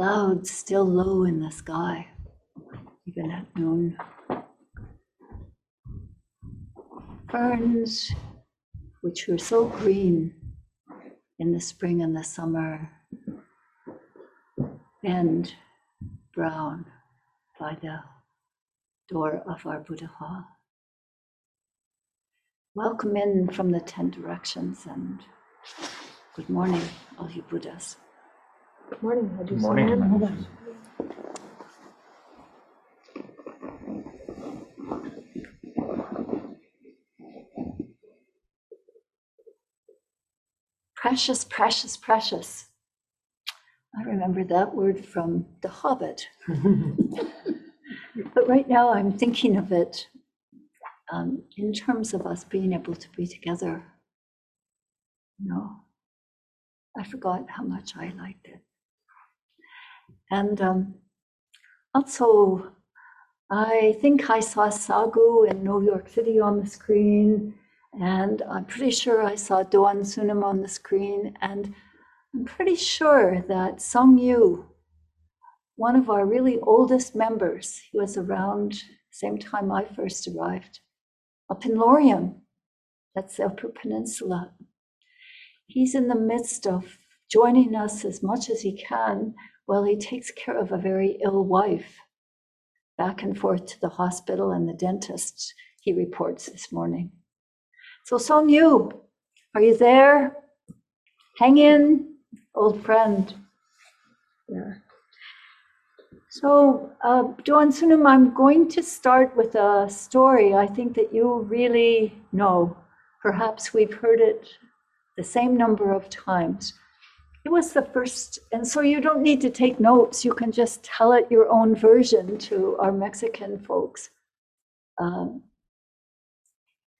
Clouds still low in the sky, even at noon. Ferns, which were so green in the spring and the summer, and brown by the door of our Buddha hall. Welcome in from the 10 directions and good morning, all you Buddhas. Good morning. I do Good so morning. am. Precious, precious, precious. I remember that word from The Hobbit. But right now I'm thinking of it um, in terms of us being able to be together. You know, I forgot how much I liked it. And um, also, I think I saw Sagu in New York City on the screen, and I'm pretty sure I saw Doan Sunim on the screen, and I'm pretty sure that Song Yu, one of our really oldest members, he was around same time I first arrived, up in Lorien, that's the Upper Peninsula. He's in the midst of joining us as much as he can while he takes care of a very ill wife. Back and forth to the hospital and the dentist, he reports this morning. So, Song Yu, are you there? Hang in, old friend. Yeah. So, uh, Doan Sunim, I'm going to start with a story I think that you really know. Perhaps we've heard it the same number of times. It was the first, and so you don't need to take notes. You can just tell it your own version to our Mexican folks. Um,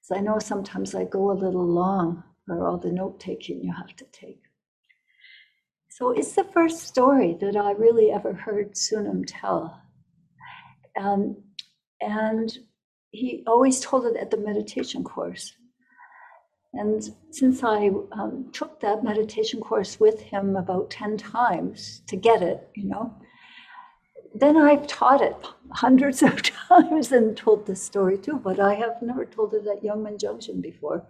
so I know sometimes I go a little long for all the note taking you have to take. So it's the first story that I really ever heard Sunim tell. Um, and he always told it at the meditation course. And since I um, took that meditation course with him about 10 times to get it, you know, then I've taught it hundreds of times and told this story too, but I have never told it at Yong Maeng Jong Jin before.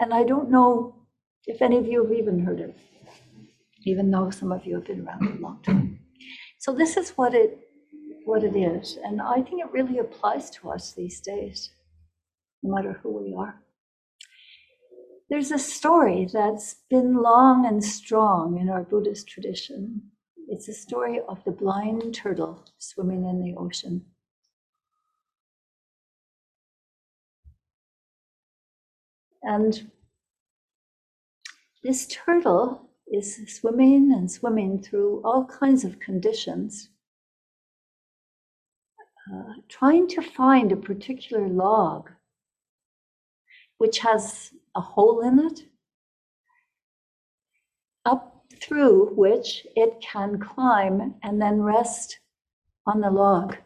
And I don't know if any of you have even heard it, even though some of you have been around a long time. So this is what it what it is, and I think it really applies to us these days, no matter who we are. There's a story that's been long and strong in our Buddhist tradition. It's a story of the blind turtle swimming in the ocean. And this turtle is swimming and swimming through all kinds of conditions, uh, trying to find a particular log which has a hole in it, up through which it can climb and then rest on the log.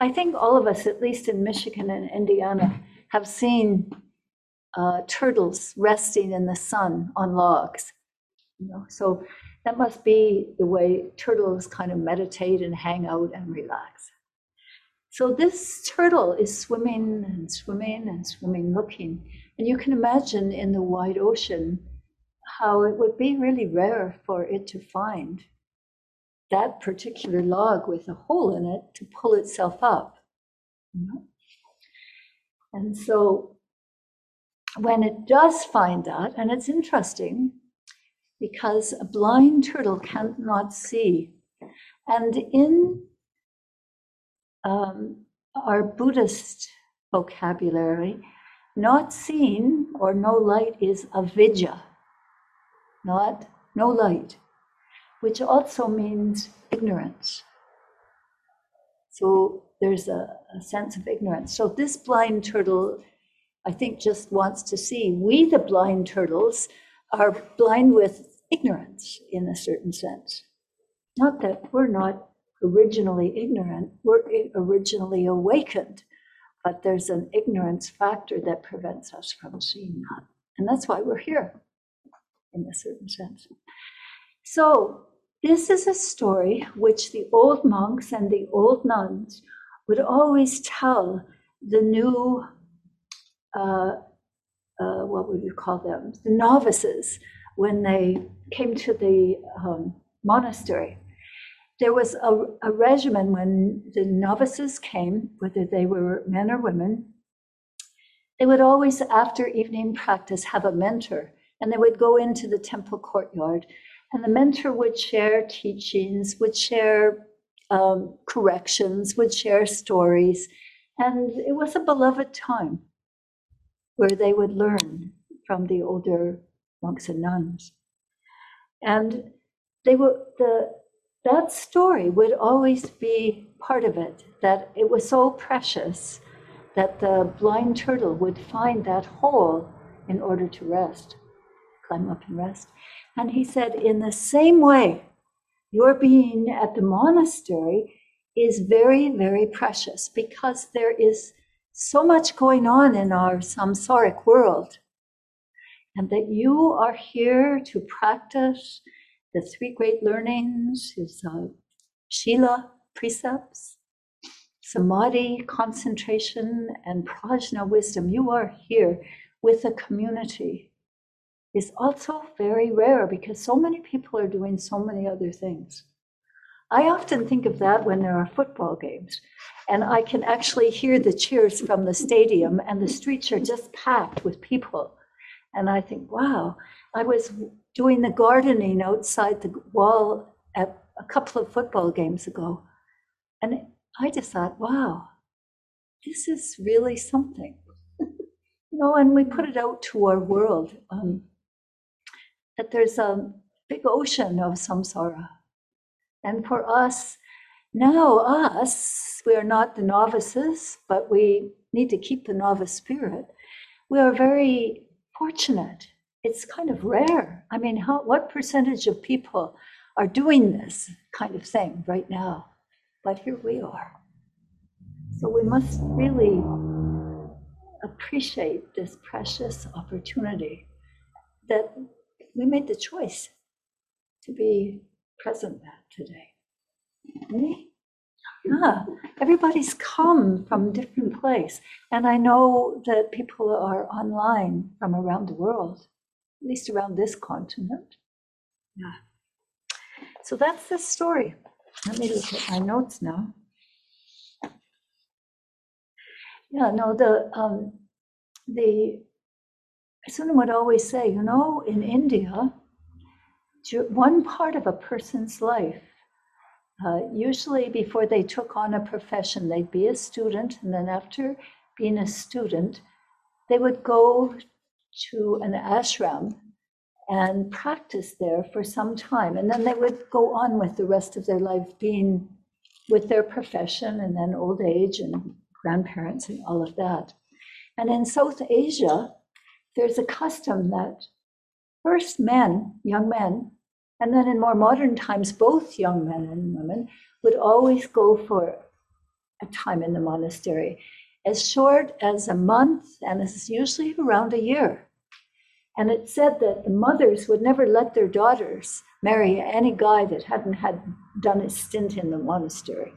I think all of us, at least in Michigan and Indiana, have seen uh, turtles resting in the sun on logs. You know, so that must be the way turtles kind of meditate and hang out and relax. So this turtle is swimming and swimming and swimming, looking. And you can imagine in the wide ocean how it would be really rare for it to find that particular log with a hole in it to pull itself up. And so when it does find that, and it's interesting because a blind turtle cannot see. And in um, our Buddhist vocabulary, not seen or no light is avidya, not no light, which also means ignorance. So there's a, a, sense of ignorance. So this blind turtle, I think, just wants to see. We, the blind turtles, are blind with ignorance in a certain sense. Not that we're not originally ignorant, we're originally awakened but there's an ignorance factor that prevents us from seeing that. And that's why we're here, in a certain sense. So This is a story which the old monks and the old nuns would always tell the new, uh, uh, what would you call them? The novices when they came to the um, monastery. There was a, a regimen when the novices came, whether they were men or women, they would always, after evening practice, have a mentor, and they would go into the temple courtyard, and the mentor would share teachings, would share um, corrections, would share stories, and it was a beloved time where they would learn from the older monks and nuns. And they were the that story would always be part of it, that it was so precious that the blind turtle would find that hole in order to rest, climb up and rest. And he said, in the same way, your being at the monastery is very, very precious because there is so much going on in our samsaric world. And that you are here to practice the three great learnings, his uh, Shila precepts, samadhi, concentration, and prajna wisdom. You are here with a community is also very rare because so many people are doing so many other things. I often think of that when there are football games, and I can actually hear the cheers from the stadium, and the streets are just packed with people. And I think, wow, I was doing the gardening outside the wall at a couple of football games ago. And I just thought, wow, this is really something. you know, and we put it out to our world um, that there's a big ocean of samsara. And for us, now, us, we are not the novices, but we need to keep the novice spirit. We are very fortunate it's kind of rare. I mean, how, what percentage of people are doing this kind of thing right now? But here we are. So we must really appreciate this precious opportunity that we made the choice to be present at today. Me? Yeah, everybody's come from different place, and I know that people are online from around the world at least around this continent. Yeah. So that's the story. Let me look at my notes now. Yeah, no, the um, the Sunim would always say, you know, in India, one part of a person's life, uh, usually before they took on a profession, they'd be a student, and then after being a student, they would go to an ashram and practice there for some time. And then they would go on with the rest of their life being with their profession and then old age and grandparents and all of that. And in South Asia, there's a custom that first men, young men, and then in more modern times, both young men and women would always go for a time in the monastery as short as a month, and it's usually around a year. And it said that the mothers would never let their daughters marry any guy that hadn't had done a stint in the monastery,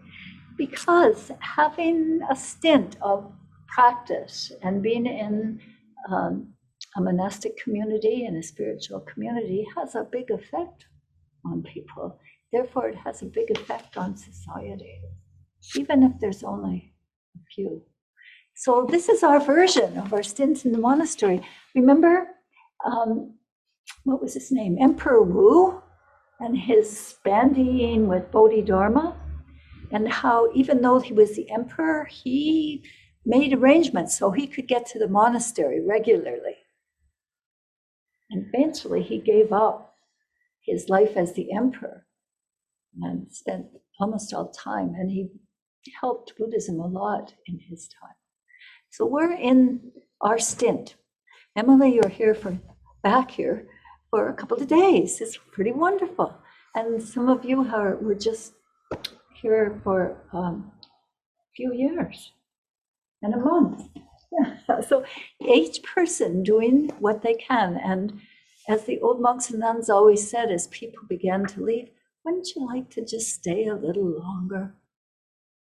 because having a stint of practice and being in um, a monastic community and a spiritual community has a big effect on people. Therefore, it has a big effect on society, even if there's only a few. So this is our version of our stint in the monastery. Remember, um, what was his name? Emperor Wu and his bandying with Bodhidharma, and how even though he was the emperor, he made arrangements so he could get to the monastery regularly. And eventually he gave up his life as the emperor and spent almost all time, and he helped Buddhism a lot in his time. So we're in our stint. Emily, you're here for back here for a couple of days. It's pretty wonderful. And some of you are were just here for um, a few years and a month. Yeah. So each person doing what they can. And as the old monks and nuns always said, as people began to leave, wouldn't you like to just stay a little longer?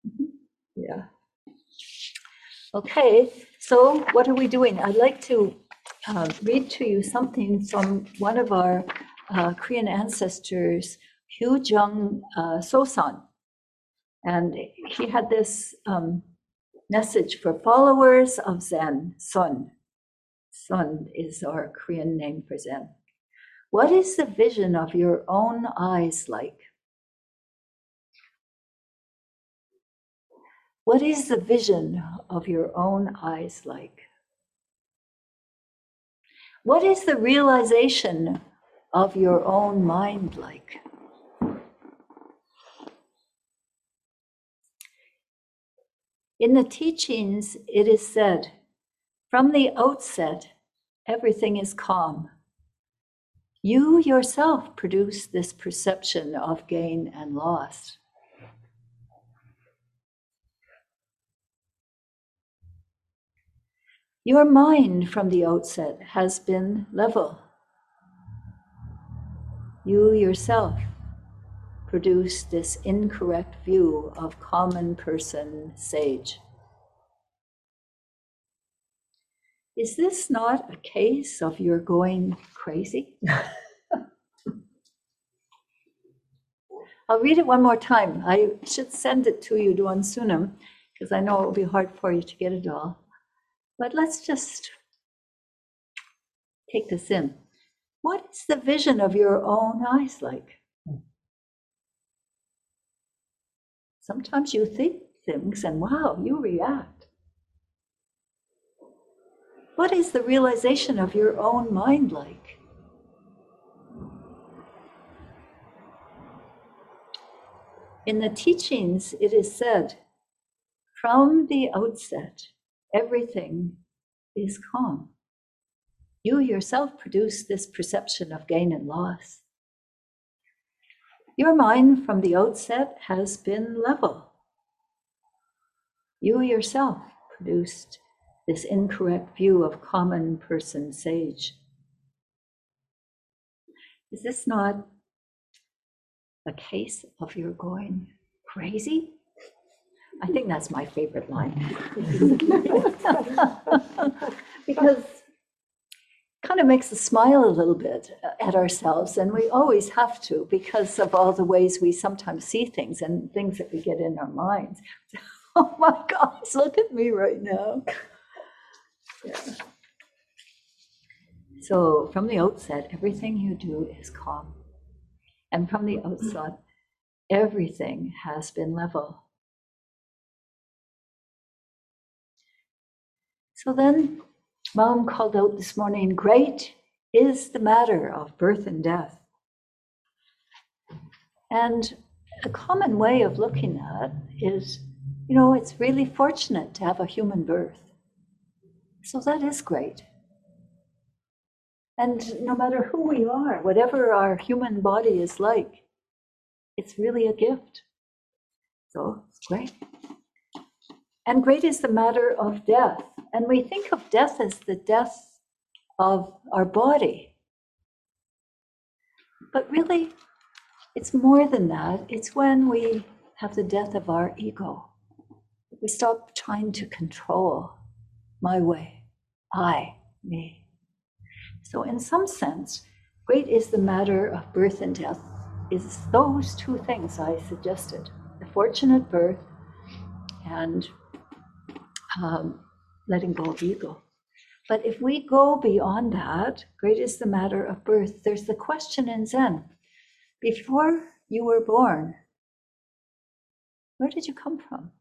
Mhm. Yeah. Okay, so what are we doing? I'd like to uh, read to you something from one of our uh, Korean ancestors, Hyujeong uh, Sosan. And he had this um, message for followers of Zen, Sun. Sun is our Korean name for Zen. What is the vision of your own eyes like? What is the vision of your own eyes like? What is the realization of your own mind like? In the teachings, it is said, from the outset, everything is calm. You yourself produce this perception of gain and loss. Your mind from the outset has been level. You yourself produce this incorrect view of common person sage. Is this not a case of your going crazy? I'll read it one more time. I should send it to you to Unsunam because I know it will be hard for you to get it all. But let's just take this in. What is the vision of your own eyes like? Hmm. Sometimes you think things and wow, you react. What is the realization of your own mind like? In the teachings, it is said, from the outset, everything is calm. You yourself produce this perception of gain and loss. Your mind from the outset has been level. You yourself produced this incorrect view of common person sage. Is this not a case of your going crazy? I think that's my favorite line. because kind of makes us smile a little bit uh, at ourselves, and we always have to because of all the ways we sometimes see things and things that we get in our minds. Oh my gosh, look at me right now. Yeah. So, from the outset, everything you do is calm. And from the outset, everything has been level. So then, Mom called out this morning Great is the matter of birth and death. And a common way of looking at is, you know, it's really fortunate to have a human birth. So that is great. And no matter who we are, whatever our human body is like, it's really a gift. So it's great. And great is the matter of death. And we think of death as the death of our body. But really, it's more than that. It's when we have the death of our ego. We stop trying to control my way, I, me. So, in some sense, great is the matter of birth and death, is those two things I suggested the fortunate birth and um, letting go of ego. But if we go beyond that, great is the matter of birth. There's the question in Zen before you were born, where did you come from?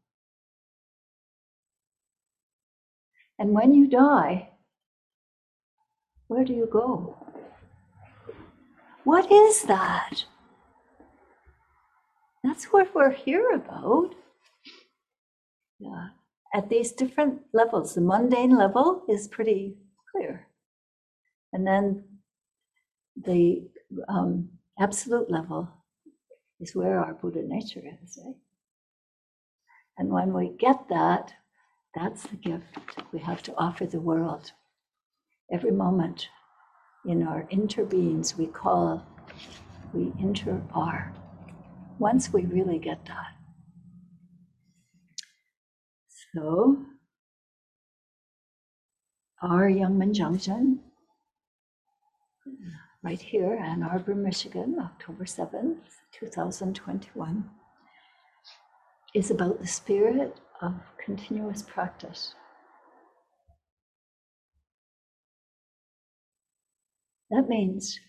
And when you die, where do you go? What is that? That's what we're here about. Yeah at these different levels. The mundane level is pretty clear. And then the um, absolute level is where our Buddha nature is, right? And when we get that, that's the gift we have to offer the world. Every moment in our interbeings, we call, we inter are. once we really get that. So, our Yong Maeng Jong Jin, right here, Ann Arbor, Michigan, October 7th, 2021, is about the spirit of continuous practice. That means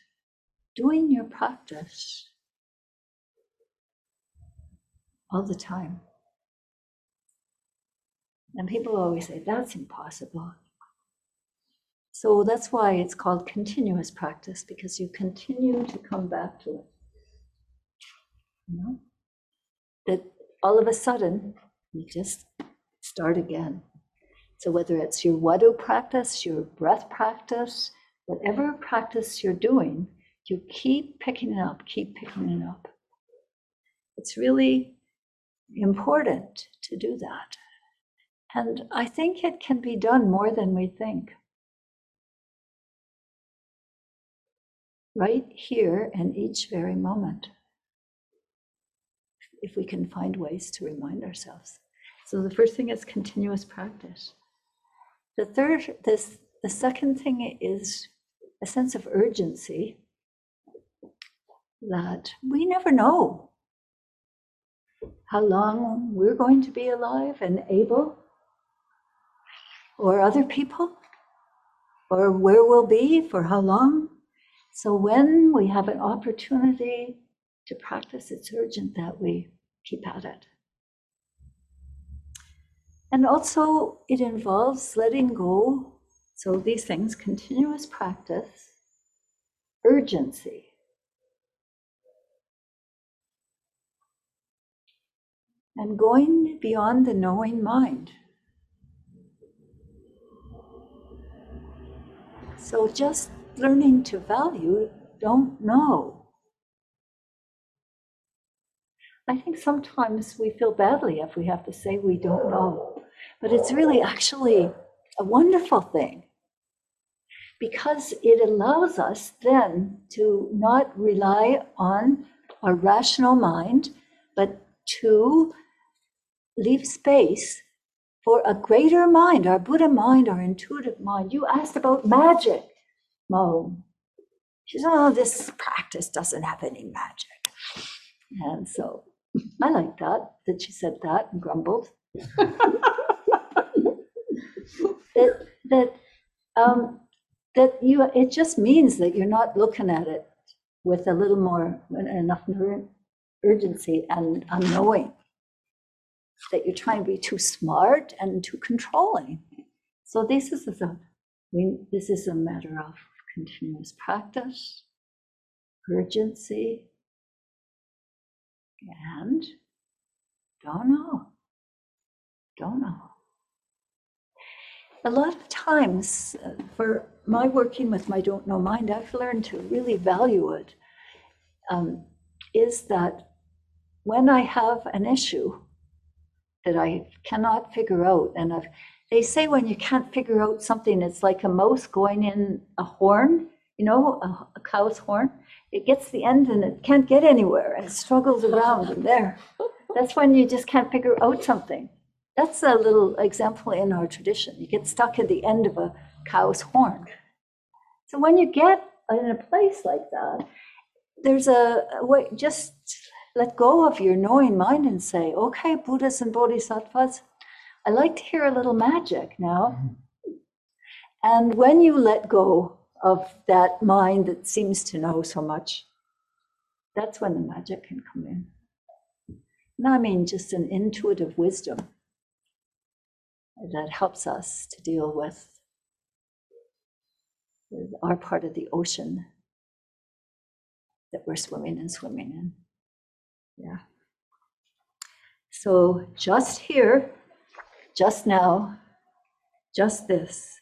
doing your practice all the time. And people always say, that's impossible. So that's why it's called continuous practice, because you continue to come back to it. You know? That all of a sudden, you just start again. So whether it's your hwadu practice, your breath practice, whatever practice you're doing, you keep picking it up, keep picking it up. It's really important to do that. And I think it can be done more than we think. Right here in each very moment. If we can find ways to remind ourselves. So the first thing is continuous practice. The third, this, the second thing is a sense of urgency that we never know how long we're going to be alive and able, or other people, or where we'll be for how long. So when we have an opportunity to practice, it's urgent that we keep at it. And also, it involves letting go. So, these things continuous practice, urgency, and going beyond the knowing mind. So just learning to value, don't know. I think sometimes we feel badly if we have to say we don't know, but it's really actually a wonderful thing because it allows us then to not rely on our rational mind, but to leave space for a greater mind, our Buddha mind, our intuitive mind. You asked about magic, Mo. She said, oh, this practice doesn't have any magic. And so I like that, that she said that and grumbled. that, that, um, that you, it just means that you're not looking at it with a little more, enough urgency and unknowing that you're trying to be too smart and too controlling. So this is a we, this is a matter of continuous practice, urgency, and don't know, don't know. A lot of times, uh, for my working with my don't know mind, I've learned to really value it. Um, is that when I have an issue, that I cannot figure out. And I've, they say when you can't figure out something, it's like a mouse going in a horn, you know, a, a cow's horn. It gets the end and it can't get anywhere and struggles around and there. That's when you just can't figure out something. That's a little example in our tradition. You get stuck at the end of a cow's horn. So when you get in a place like that, there's a, a way, just let go of your knowing mind and say, okay, Buddhas and Bodhisattvas, I like to hear a little magic now. Mm-hmm. And when you let go of that mind that seems to know so much, that's when the magic can come in. And I mean just an intuitive wisdom that helps us to deal with, with our part of the ocean that we're swimming and swimming in. Yeah. So just here, just now, just this.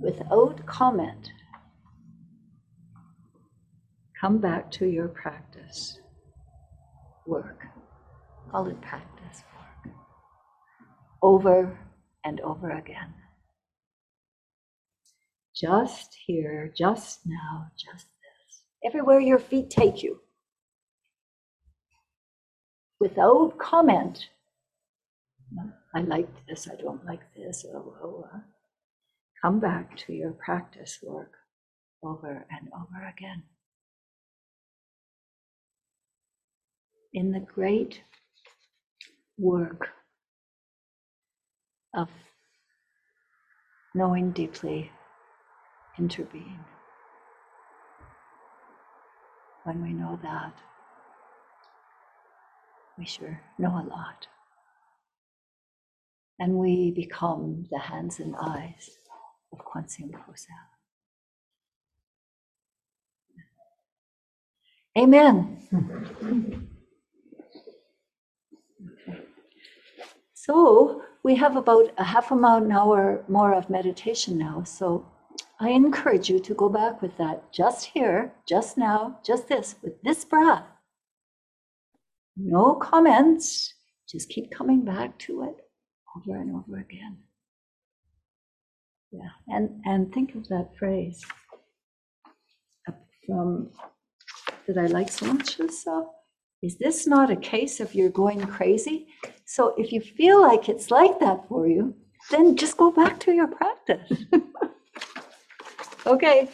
Without comment, come back to your practice work. Call it practice work. Over and over again. Just here, just now, just this. Everywhere your feet take you. Without comment. I like this, I don't like this. Oh, oh, uh. Come back to your practice work over and over again. In the great work of knowing deeply, intervene. When we know that, we sure know a lot. And we become the hands and eyes of Kwan Seum Bosal. Amen. So we have about a half an hour more of meditation now. So I encourage you to go back with that just here, just now, just this, with this breath. No comments, just keep coming back to it over and over again. Yeah, and, and think of that phrase from that I like so much. Uh, is this not a case of you're going crazy? So if you feel like it's like that for you, then just go back to your practice. okay,